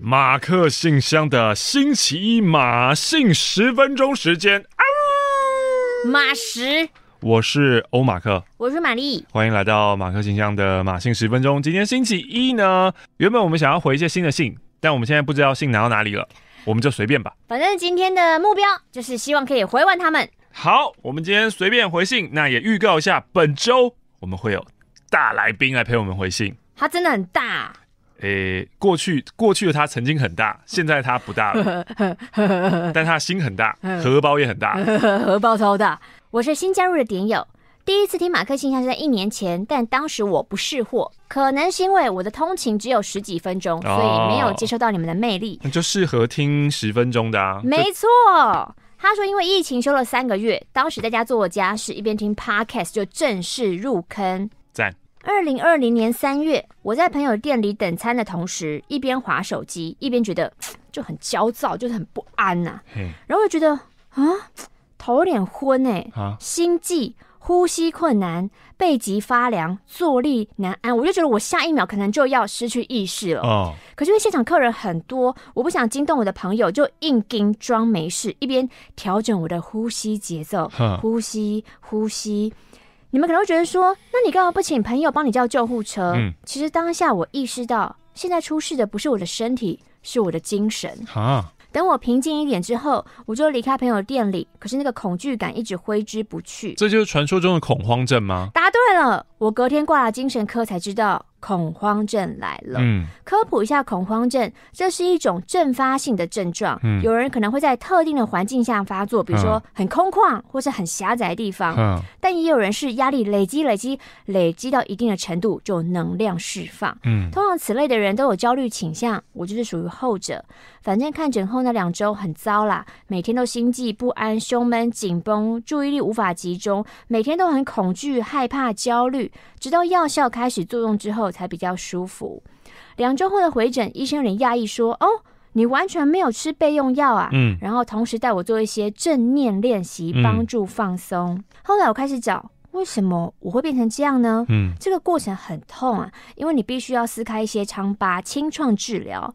马克信箱的星期一马信十分钟时间。马十，我是欧马克，我是玛丽，欢迎来到马克信箱的马信十分钟。今天星期一呢，原本我们想要回一些新的信，但我们现在不知道信拿到哪里了，我们就随便吧。反正今天的目标就是希望可以回完他们。好，我们今天随便回信，那也预告一下，本周我们会有大来宾来陪我们回信。他真的很大，诶，过去过去的他曾经很大，现在他不大了，但他心很大，荷包也很大，荷包超大。我是新加入的点友，第一次听马克信箱是在一年前，但当时我不识货，可能是因为我的通勤只有十几分钟，所以没有接收到你们的魅力，那就适合听十分钟的啊。没错。他说：“因为疫情休了三个月，当时在家做家事，一边听 podcast 就正式入坑。赞。二零二零年三月，我在朋友店里等餐的同时，一边滑手机，一边觉得 就很焦躁，就是很不安呐、啊。然后我觉得啊，头有点昏哎、欸，心悸。”呼吸困难，背脊发凉，坐立难安，我就觉得我下一秒可能就要失去意识了。哦，可是因为现场客人很多，我不想惊动我的朋友，就硬盯装没事，一边调整我的呼吸节奏，呼吸呼吸。你们可能会觉得说，那你干嘛不请朋友帮你叫救护车？嗯，其实当下我意识到，现在出事的不是我的身体，是我的精神。啊。等我平静一点之后，我就离开朋友店里。可是那个恐惧感一直挥之不去。这就是传说中的恐慌症吗？答对了，我隔天挂了精神科才知道。恐慌症来了。嗯，科普一下，恐慌症这是一种阵发性的症状。嗯，有人可能会在特定的环境下发作，比如说很空旷或是很狭窄的地方。嗯，但也有人是压力累积、累积、累积到一定的程度就能量释放。嗯，通常此类的人都有焦虑倾向，我就是属于后者。反正看诊后那两周很糟啦，每天都心悸不安、胸闷、紧绷、注意力无法集中，每天都很恐惧、害怕、焦虑，直到药效开始作用之后。才比较舒服。两周后的回诊，医生有点讶异说：“哦，你完全没有吃备用药啊。”嗯，然后同时带我做一些正念练习，帮助放松。嗯、后来我开始找为什么我会变成这样呢？嗯，这个过程很痛啊，因为你必须要撕开一些疮疤，清创治疗。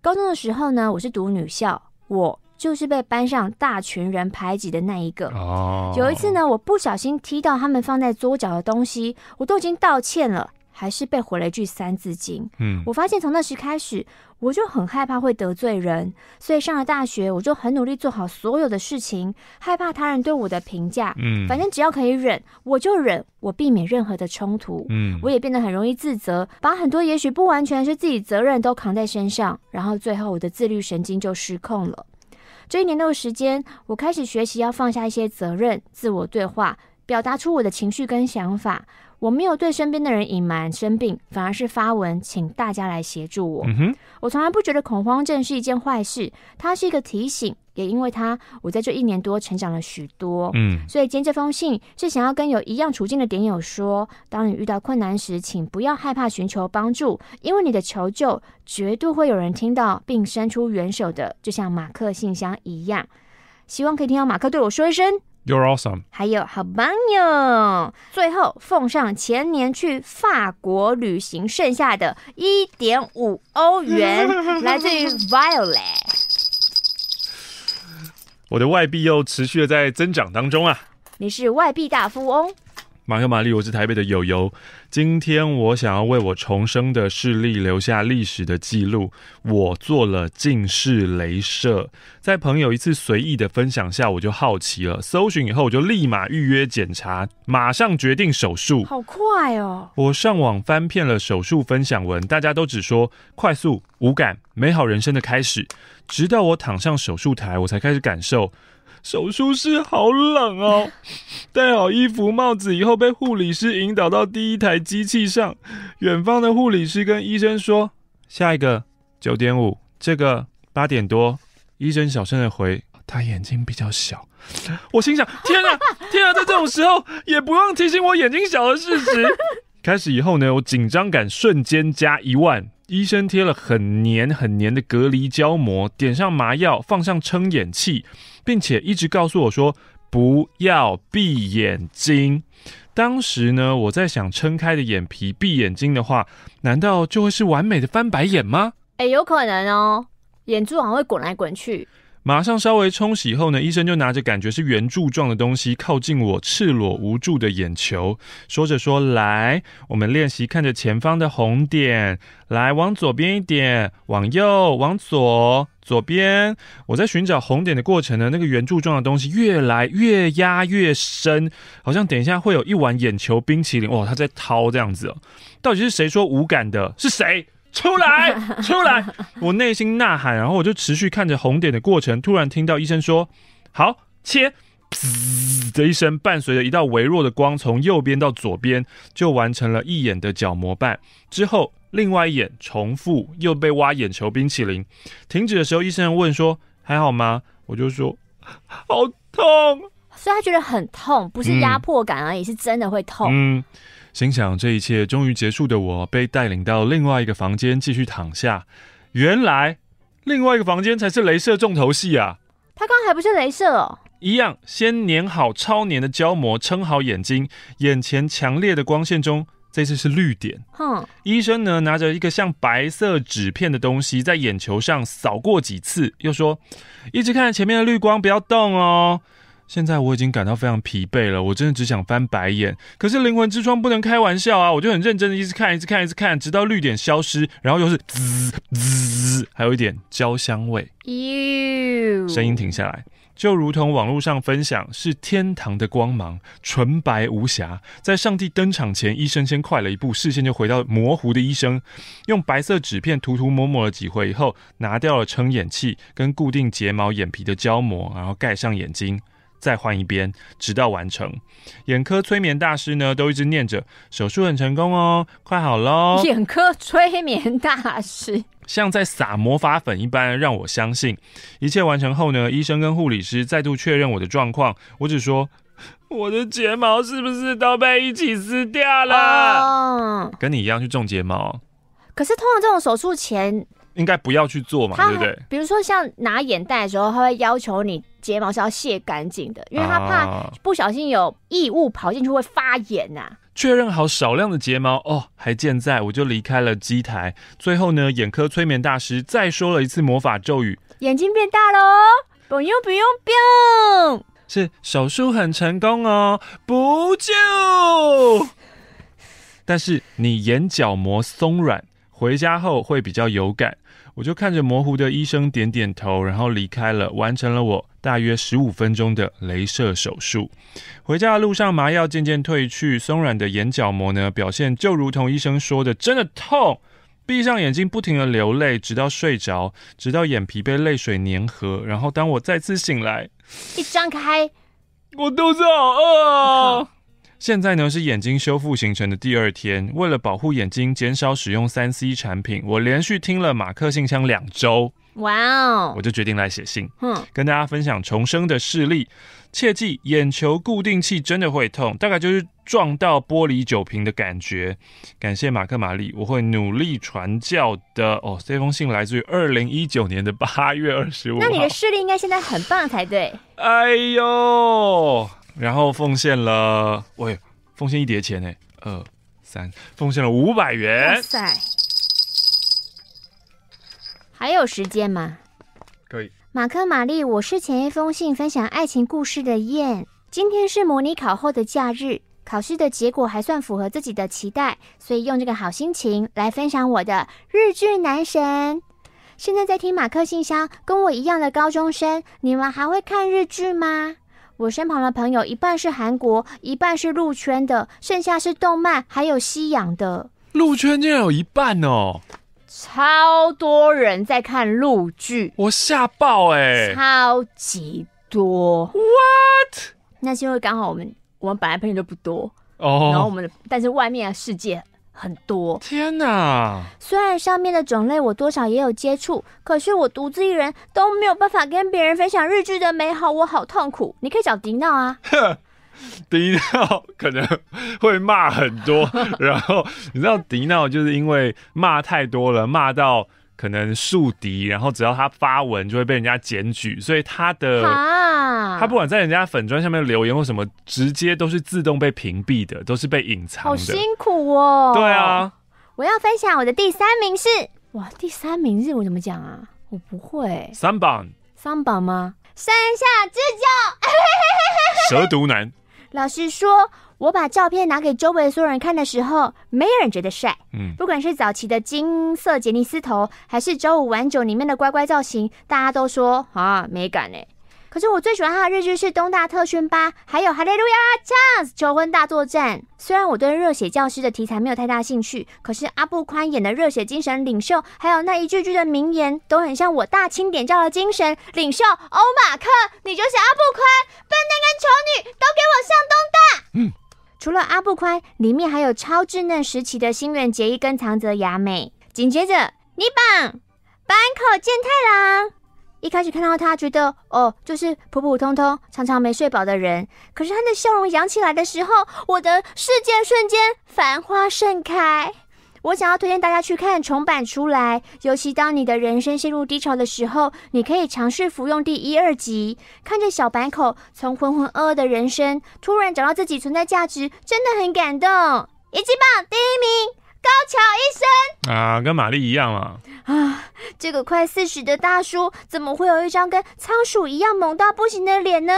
高中的时候呢，我是读女校，我就是被班上大群人排挤的那一个。哦，有一次呢，我不小心踢到他们放在桌角的东西，我都已经道歉了。还是被回了一句三字经。嗯，我发现从那时开始，我就很害怕会得罪人，所以上了大学，我就很努力做好所有的事情，害怕他人对我的评价。嗯，反正只要可以忍，我就忍，我避免任何的冲突。嗯，我也变得很容易自责，把很多也许不完全是自己责任都扛在身上，然后最后我的自律神经就失控了。这一年多的时间，我开始学习要放下一些责任，自我对话，表达出我的情绪跟想法。我没有对身边的人隐瞒生病，反而是发文请大家来协助我。嗯，我从来不觉得恐慌症是一件坏事，它是一个提醒，也因为它，我在这一年多成长了许多。嗯，所以今天这封信是想要跟有一样处境的点友说：当你遇到困难时，请不要害怕寻求帮助，因为你的求救绝对会有人听到并伸出援手的，就像马克信箱一样。希望可以听到马克对我说一声。You're awesome，还有好棒哟！最后奉上前年去法国旅行剩下的一点五欧元，来自于 Violet。我的外币又持续的在增长当中啊！你是外币大富翁。马克玛丽，我是台北的友友。今天我想要为我重生的视力留下历史的记录。我做了近视雷射，在朋友一次随意的分享下，我就好奇了，搜寻以后我就立马预约检查，马上决定手术。好快哦！我上网翻遍了手术分享文，大家都只说快速、无感、美好人生的开始。直到我躺上手术台，我才开始感受。手术室好冷哦！戴好衣服、帽子以后，被护理师引导到第一台机器上。远方的护理师跟医生说：“下一个九点五，这个八点多。”医生小声的回：“他眼睛比较小。”我心想：“天啊，天啊！在这种时候也不用提醒我眼睛小的事实。”开始以后呢，我紧张感瞬间加一万。医生贴了很黏很黏的隔离胶膜，点上麻药，放上撑眼器。并且一直告诉我说，不要闭眼睛。当时呢，我在想，撑开的眼皮闭眼睛的话，难道就会是完美的翻白眼吗？哎、有可能哦，眼珠好像会滚来滚去。马上稍微冲洗后呢，医生就拿着感觉是圆柱状的东西靠近我赤裸无助的眼球，说着说：“来，我们练习看着前方的红点，来往左边一点，往右，往左，左边。”我在寻找红点的过程呢，那个圆柱状的东西越来越压越深，好像等一下会有一碗眼球冰淇淋哦，他在掏这样子哦。到底是谁说无感的？是谁？出来，出来！我内心呐喊，然后我就持续看着红点的过程。突然听到医生说：“好，切！”噗的一声，伴随着一道微弱的光从右边到左边，就完成了一眼的角膜瓣。之后，另外一眼重复又被挖眼球冰淇淋。停止的时候，医生问说：“还好吗？”我就说：“好痛。”所以他觉得很痛，不是压迫感而已，嗯、是真的会痛。嗯。心想这一切终于结束的我，被带领到另外一个房间继续躺下。原来另外一个房间才是镭射重头戏啊！他刚刚还不是镭射哦。一样，先粘好超粘的胶膜，撑好眼睛，眼前强烈的光线中，这次是绿点。哼，医生呢拿着一个像白色纸片的东西，在眼球上扫过几次，又说：“一直看着前面的绿光，不要动哦。”现在我已经感到非常疲惫了，我真的只想翻白眼。可是灵魂之窗不能开玩笑啊！我就很认真的一直看，一直看，一直看，直到绿点消失，然后又是滋滋，还有一点焦香味。哟，声音停下来，就如同网络上分享是天堂的光芒，纯白无瑕。在上帝登场前，医生先快了一步，视线就回到模糊的医生，用白色纸片涂涂抹抹了几回以后，拿掉了撑眼器跟固定睫毛眼皮的胶膜，然后盖上眼睛。再换一边，直到完成。眼科催眠大师呢，都一直念着手术很成功哦，快好喽。眼科催眠大师像在撒魔法粉一般，让我相信一切完成后呢，医生跟护理师再度确认我的状况。我只说我的睫毛是不是都被一起撕掉了？哦，跟你一样去种睫毛。可是通常这种手术前应该不要去做嘛，对不对？比如说像拿眼袋的时候，他会要求你。睫毛是要卸干净的，因为他怕不小心有异物跑进去会发炎呐、啊。确认好少量的睫毛哦，还健在，我就离开了机台。最后呢，眼科催眠大师再说了一次魔法咒语：眼睛变大喽，不用不用不用，是手术很成功哦，不救。但是你眼角膜松软，回家后会比较有感。我就看着模糊的医生点点头，然后离开了，完成了我大约十五分钟的镭射手术。回家的路上，麻药渐渐褪去，松软的眼角膜呢，表现就如同医生说的，真的痛。闭上眼睛，不停的流泪，直到睡着，直到眼皮被泪水粘合。然后当我再次醒来，一张开，我肚子好饿啊！现在呢是眼睛修复行程的第二天，为了保护眼睛，减少使用三 C 产品，我连续听了马克信箱两周。哇哦！我就决定来写信，嗯，跟大家分享重生的事例。切记，眼球固定器真的会痛，大概就是撞到玻璃酒瓶的感觉。感谢马克玛丽，我会努力传教的。哦，这封信来自于二零一九年的八月二十五。那你的视力应该现在很棒才对。哎呦！然后奉献了，喂，奉献一叠钱呢，二三，奉献了五百元。哇塞，还有时间吗？可以。马克玛丽，我是前一封信分享爱情故事的燕。今天是模拟考后的假日，考试的结果还算符合自己的期待，所以用这个好心情来分享我的日剧男神。现在在听马克信箱，跟我一样的高中生，你们还会看日剧吗？我身旁的朋友一半是韩国，一半是陆圈的，剩下是动漫，还有西洋的。陆圈竟然有一半哦！超多人在看陆剧，我吓爆哎、欸！超级多，What？那是因为刚好我们我们本来朋友就不多哦，oh. 然后我们的但是外面的世界。很多天哪！虽然上面的种类我多少也有接触，可是我独自一人都没有办法跟别人分享日剧的美好，我好痛苦。你可以找迪闹啊，迪闹可能会骂很多，然后你知道迪闹就是因为骂太多了，骂到可能树敌，然后只要他发文就会被人家检举，所以他的他不管在人家粉砖下面留言或什么，直接都是自动被屏蔽的，都是被隐藏的。好辛苦哦。对啊，我要分享我的第三名是哇，第三名日文怎么讲啊？我不会。三榜。三榜吗？山下智久。蛇毒男。老实说。我把照片拿给周围所有人看的时候，没有人觉得帅。嗯，不管是早期的金色杰尼斯头，还是周五晚九里面的乖乖造型，大家都说啊没感呢。可是我最喜欢他的日剧是《东大特训班》，还有《哈利路亚 Chance 求婚大作战》。虽然我对热血教师的题材没有太大兴趣，可是阿布宽演的热血精神领袖，还有那一句句的名言，都很像我大清点教的精神领袖欧马克，你就是阿布宽，笨蛋跟丑女都给我向东大。嗯。除了阿布宽，里面还有超稚嫩时期的新垣结衣跟长泽雅美。紧接着，你榜坂口健太郎。一开始看到他，觉得哦，就是普普通通、常常没睡饱的人。可是他的笑容扬起来的时候，我的世界瞬间繁花盛开。我想要推荐大家去看重版出来，尤其当你的人生陷入低潮的时候，你可以尝试服用第一、二集，看着小坂口从浑浑噩噩的人生突然找到自己存在价值，真的很感动。一级棒第一名高桥医生啊，跟玛丽一样啊啊，这个快四十的大叔怎么会有一张跟仓鼠一样萌到不行的脸呢？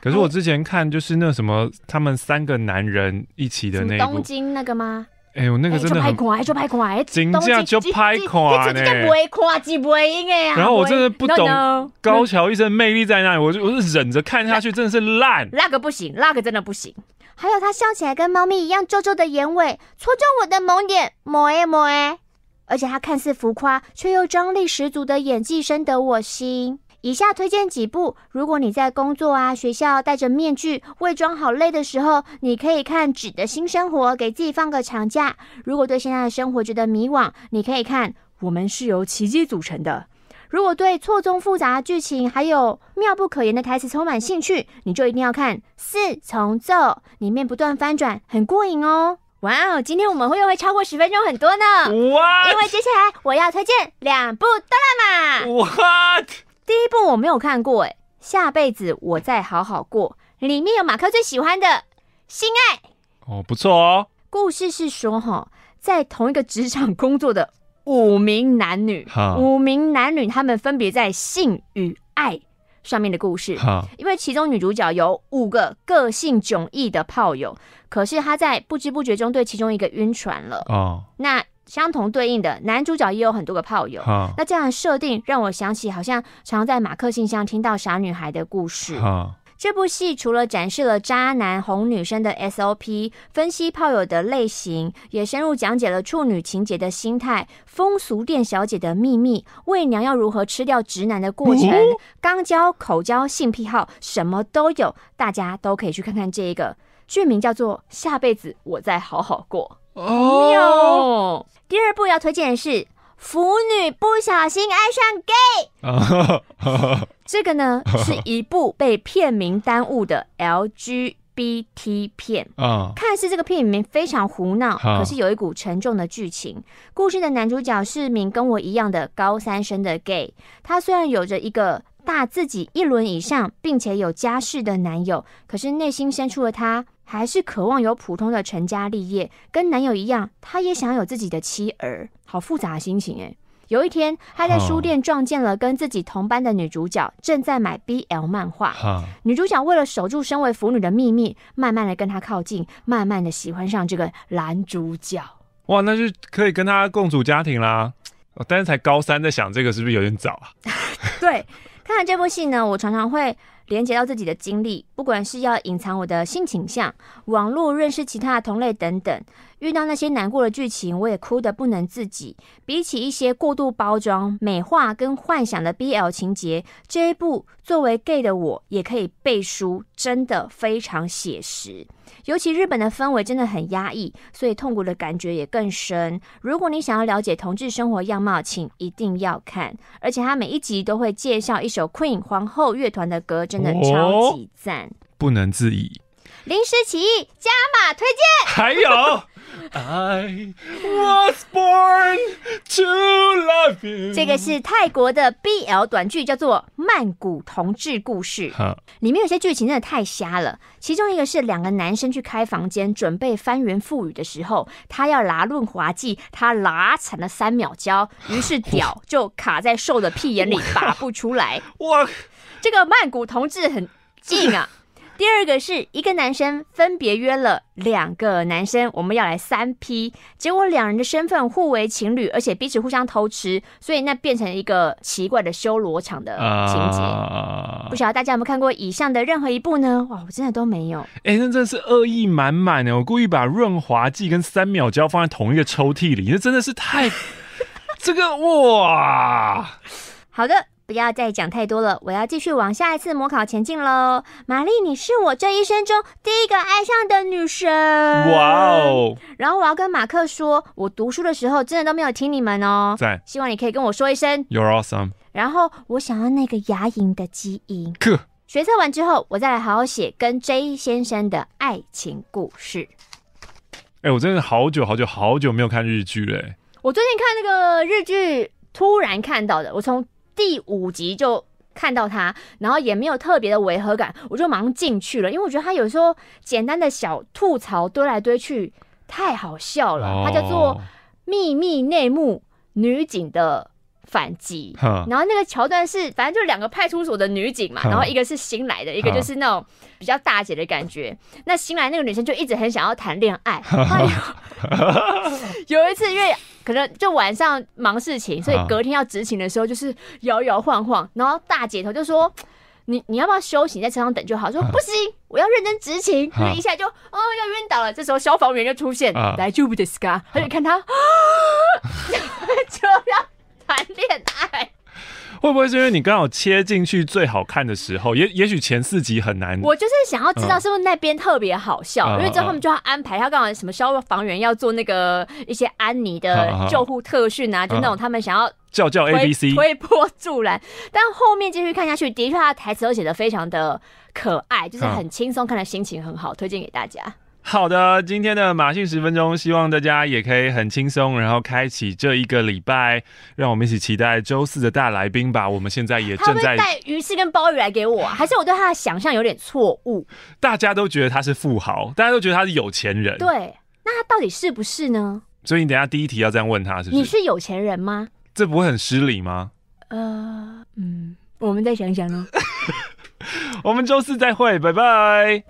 可是我之前看就是那什么，他们三个男人一起的那东京那个吗？哎呦，那个真的很，快，就拍款，真的就拍款呢，然后我真的不懂高桥一生魅力在哪里，我就我是忍着看下去，真的是烂，那个不行，那个真的不行。还有他笑起来跟猫咪一样皱皱的眼尾，戳中我的萌点，萌哎萌哎，而且他看似浮夸却又张力十足的演技深得我心。以下推荐几部，如果你在工作啊、学校戴着面具、伪装好累的时候，你可以看《纸的新生活》，给自己放个长假。如果对现在的生活觉得迷惘，你可以看《我们是由奇迹组成的》。如果对错综复杂的剧情还有妙不可言的台词充满兴趣，你就一定要看《四重奏》，里面不断翻转，很过瘾哦。哇哦，今天我们会又会超过十分钟很多呢。What? 因为接下来我要推荐两部哆啦 A 梦。What? 第一部我没有看过，哎，下辈子我再好好过。里面有马克最喜欢的性爱哦，不错哦。故事是说，哈，在同一个职场工作的五名男女，五名男女他们分别在性与爱上面的故事。因为其中女主角有五个个性迥异的炮友，可是她在不知不觉中对其中一个晕船了。哦，那。相同对应的男主角也有很多个炮友，哈。那这样的设定让我想起好像常在马克信箱听到傻女孩的故事。哈。这部戏除了展示了渣男哄女生的 SOP，分析炮友的类型，也深入讲解了处女情节的心态、风俗店小姐的秘密、伪娘要如何吃掉直男的过程、哦、肛交、口交、性癖好，什么都有，大家都可以去看看这一个剧名叫做《下辈子我再好好过》哦。第二部要推荐的是《腐女不小心爱上 gay》，这个呢是一部被片名耽误的 LGBT 片啊。看似这个片名非常胡闹，可是有一股沉重的剧情。故事的男主角是名跟我一样的高三生的 gay，他虽然有着一个大自己一轮以上，并且有家室的男友，可是内心深处的他。还是渴望有普通的成家立业，跟男友一样，他也想有自己的妻儿，好复杂的心情诶。有一天，他在书店撞见了跟自己同班的女主角，正在买 BL 漫画。女主角为了守住身为腐女的秘密，慢慢的跟他靠近，慢慢的喜欢上这个男主角。哇，那就可以跟他共组家庭啦。但是才高三，在想这个是不是有点早啊？对，看了这部戏呢，我常常会。连接到自己的经历，不管是要隐藏我的性倾向、网络认识其他同类等等，遇到那些难过的剧情，我也哭得不能自己。比起一些过度包装、美化跟幻想的 BL 情节，这一部作为 gay 的我也可以背书，真的非常写实。尤其日本的氛围真的很压抑，所以痛苦的感觉也更深。如果你想要了解同志生活样貌，请一定要看。而且他每一集都会介绍一首 Queen 皇后乐团的歌，真的超级赞，不能自已。临时起意加码推荐，还有 I was born to love you。这个是泰国的 BL 短剧，叫做《曼谷同志故事》。里面有些剧情真的太瞎了。其中一个是两个男生去开房间，准备翻云覆雨的时候，他要拿润滑剂，他拿惨了三秒胶，于是屌就卡在瘦的屁眼里 拔不出来。哇，这个曼谷同志很硬啊。第二个是一个男生分别约了两个男生，我们要来三 P，结果两人的身份互为情侣，而且彼此互相偷吃，所以那变成一个奇怪的修罗场的情节。Uh、不晓得大家有没有看过以上的任何一部呢？哇，我真的都没有。哎、欸，那真的是恶意满满的，我故意把润滑剂跟三秒胶放在同一个抽屉里，那真的是太 这个哇。好的。不要再讲太多了，我要继续往下一次模考前进喽。玛丽，你是我这一生中第一个爱上的女神。哇哦！然后我要跟马克说，我读书的时候真的都没有听你们哦。在，希望你可以跟我说一声，You're awesome。然后我想要那个牙龈的基因。呵学测完之后，我再来好好写跟 J 先生的爱情故事。哎，我真的好久好久好久没有看日剧嘞。我最近看那个日剧，突然看到的，我从。第五集就看到他，然后也没有特别的违和感，我就马上进去了，因为我觉得他有时候简单的小吐槽堆来堆去太好笑了。他叫做《秘密内幕女警的反击》，然后那个桥段是反正就两个派出所的女警嘛，然后一个是新来的，一个就是那种比较大姐的感觉。那新来那个女生就一直很想要谈恋爱，有一次因为。可能就晚上忙事情，所以隔天要执勤的时候就是摇摇晃晃，然后大姐头就说：“你你要不要休息，你在车上等就好。”说不行，我要认真执勤。他一下就哦要晕倒了，这时候消防员就出现，来就不得死他就看他 会不会是因为你刚好切进去最好看的时候？也也许前四集很难。我就是想要知道是不是那边特别好笑，嗯、因为之后他们就要安排他刚好什么消防员要做那个一些安妮的救护特训啊，嗯、就那种他们想要叫叫 A B C 推波助澜。但后面继续看下去，的确他的台词都写的非常的可爱，就是很轻松，看的心情很好，推荐给大家。好的，今天的马讯十分钟，希望大家也可以很轻松，然后开启这一个礼拜，让我们一起期待周四的大来宾吧。我们现在也正在带鱼翅跟鲍鱼来给我，还是我对他的想象有点错误？大家都觉得他是富豪，大家都觉得他是有钱人。对，那他到底是不是呢？所以你等一下第一题要这样问他，是不是？你是有钱人吗？这不会很失礼吗？呃，嗯，我们再想想哦。我们周四再会，拜拜。